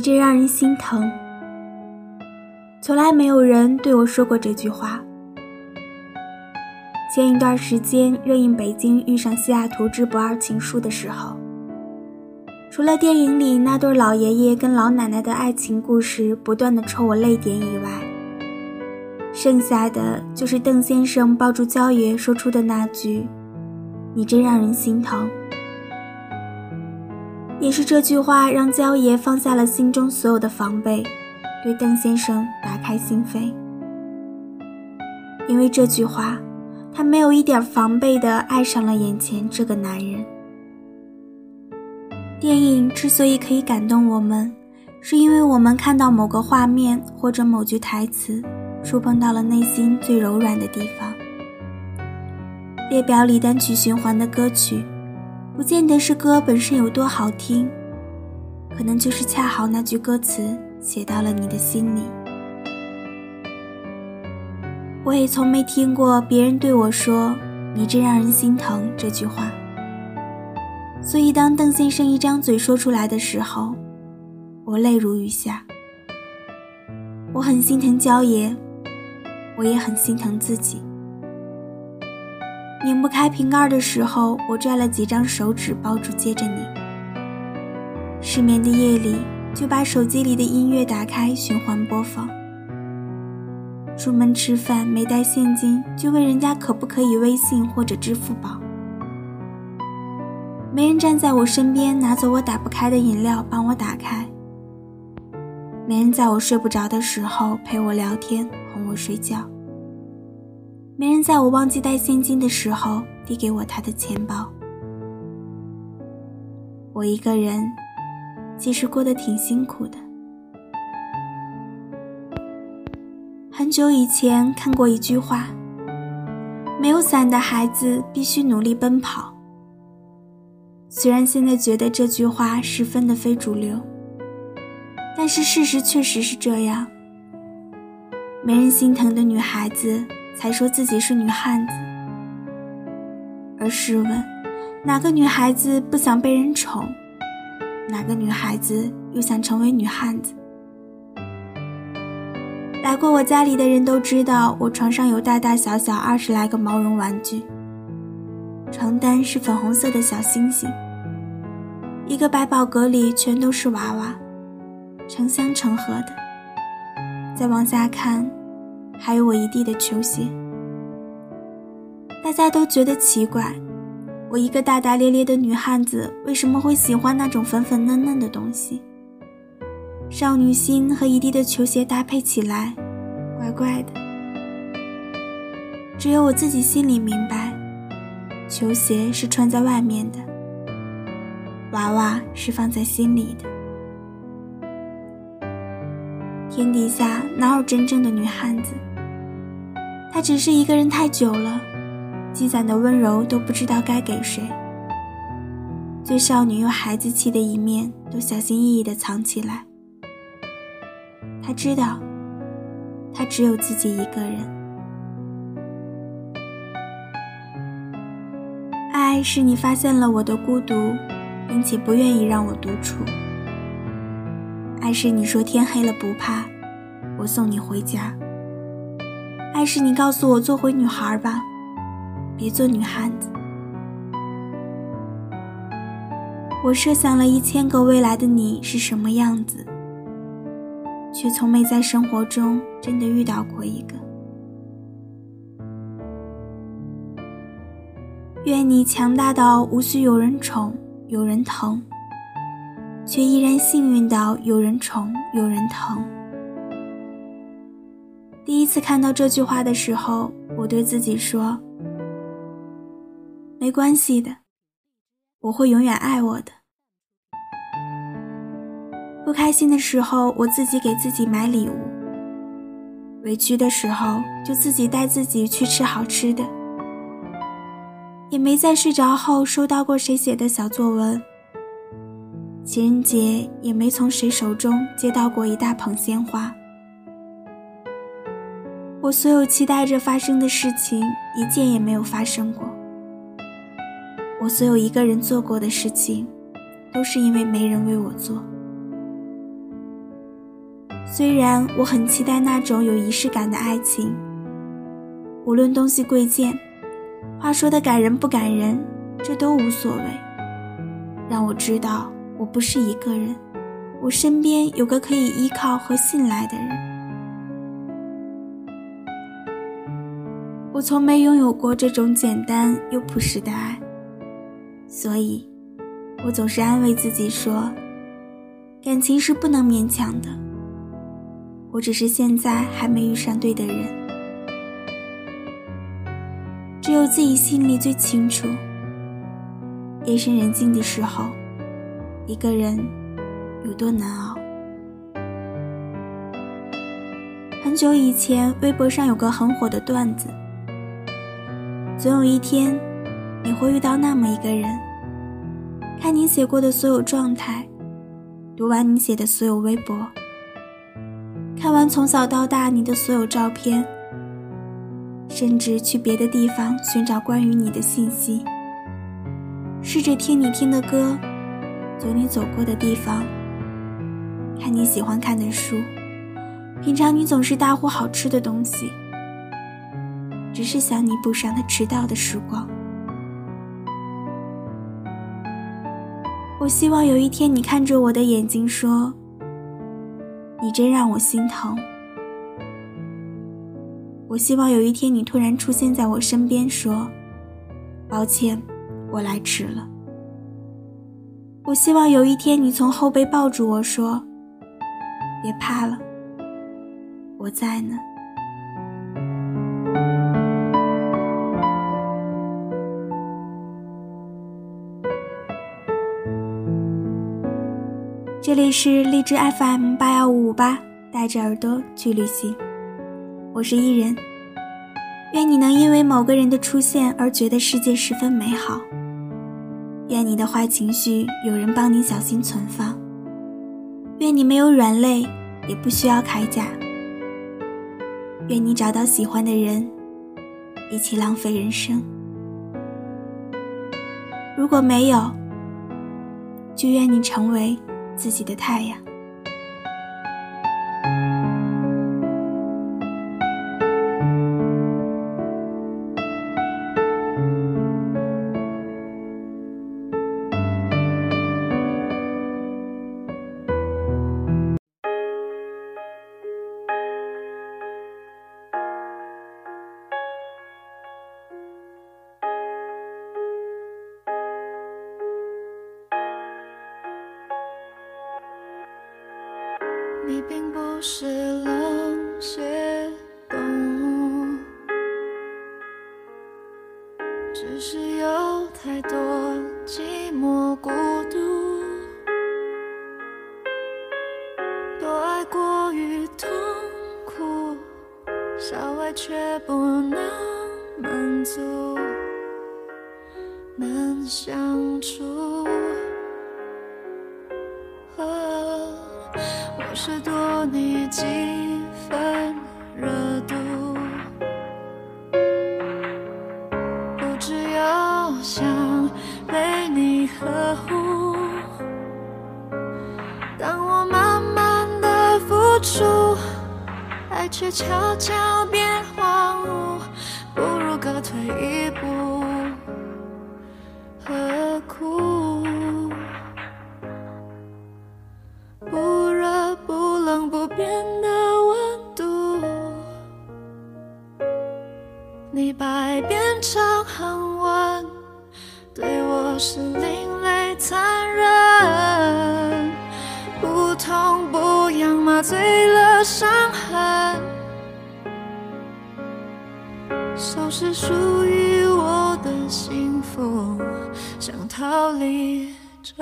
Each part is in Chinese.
你真让人心疼。从来没有人对我说过这句话。前一段时间热映《北京遇上西雅图之不二情书》的时候，除了电影里那对老爷爷跟老奶奶的爱情故事不断的戳我泪点以外，剩下的就是邓先生抱住焦爷说出的那句：“你真让人心疼。”也是这句话让焦爷放下了心中所有的防备，对邓先生打开心扉。因为这句话，他没有一点防备的爱上了眼前这个男人。电影之所以可以感动我们，是因为我们看到某个画面或者某句台词，触碰到了内心最柔软的地方。列表里单曲循环的歌曲。不见得是歌本身有多好听，可能就是恰好那句歌词写到了你的心里。我也从没听过别人对我说“你真让人心疼”这句话，所以当邓先生一张嘴说出来的时候，我泪如雨下。我很心疼焦爷，我也很心疼自己。拧不开瓶盖的时候，我拽了几张手指包住接着拧。失眠的夜里，就把手机里的音乐打开循环播放。出门吃饭没带现金，就问人家可不可以微信或者支付宝。没人站在我身边拿走我打不开的饮料帮我打开。没人在我睡不着的时候陪我聊天哄我睡觉。没人在我忘记带现金的时候递给我他的钱包。我一个人，其实过得挺辛苦的。很久以前看过一句话：“没有伞的孩子必须努力奔跑。”虽然现在觉得这句话十分的非主流，但是事实确实是这样。没人心疼的女孩子。才说自己是女汉子，而试问，哪个女孩子不想被人宠？哪个女孩子又想成为女汉子？来过我家里的人都知道，我床上有大大小小二十来个毛绒玩具，床单是粉红色的小星星，一个百宝阁里全都是娃娃，成箱成盒的。再往下看。还有我一地的球鞋，大家都觉得奇怪，我一个大大咧咧的女汉子为什么会喜欢那种粉粉嫩嫩的东西？少女心和一地的球鞋搭配起来，怪怪的。只有我自己心里明白，球鞋是穿在外面的，娃娃是放在心里的。天底下哪有真正的女汉子？他只是一个人太久了，积攒的温柔都不知道该给谁。最少女又孩子气的一面都小心翼翼地藏起来。他知道，他只有自己一个人。爱是你发现了我的孤独，并且不愿意让我独处。爱是你说天黑了不怕，我送你回家。爱是你告诉我做回女孩吧，别做女汉子。我设想了一千个未来的你是什么样子，却从没在生活中真的遇到过一个。愿你强大到无需有人宠有人疼，却依然幸运到有人宠有人疼。第一次看到这句话的时候，我对自己说：“没关系的，我会永远爱我的。”不开心的时候，我自己给自己买礼物；委屈的时候，就自己带自己去吃好吃的。也没在睡着后收到过谁写的小作文。情人节也没从谁手中接到过一大捧鲜花。我所有期待着发生的事情，一件也没有发生过。我所有一个人做过的事情，都是因为没人为我做。虽然我很期待那种有仪式感的爱情，无论东西贵贱，话说的感人不感人，这都无所谓。让我知道我不是一个人，我身边有个可以依靠和信赖的人。我从没拥有过这种简单又朴实的爱，所以，我总是安慰自己说，感情是不能勉强的。我只是现在还没遇上对的人，只有自己心里最清楚。夜深人静的时候，一个人有多难熬。很久以前，微博上有个很火的段子：总有一天，你会遇到那么一个人，看你写过的所有状态，读完你写的所有微博。看完从小到大你的所有照片，甚至去别的地方寻找关于你的信息，试着听你听的歌，走你走过的地方，看你喜欢看的书，品尝你总是大呼好吃的东西，只是想你补上他迟到的时光。我希望有一天你看着我的眼睛说。你真让我心疼。我希望有一天你突然出现在我身边，说：“抱歉，我来迟了。”我希望有一天你从后背抱住我说：“别怕了，我在呢。”这里是荔枝 FM 八幺五五八，带着耳朵去旅行。我是伊人，愿你能因为某个人的出现而觉得世界十分美好。愿你的坏情绪有人帮你小心存放。愿你没有软肋，也不需要铠甲。愿你找到喜欢的人，一起浪费人生。如果没有，就愿你成为。自己的太阳。是呵护。当我慢慢的付出，爱却悄悄变荒芜，不如各退一步收拾属于我的幸福，想逃离这。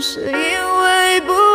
是因为不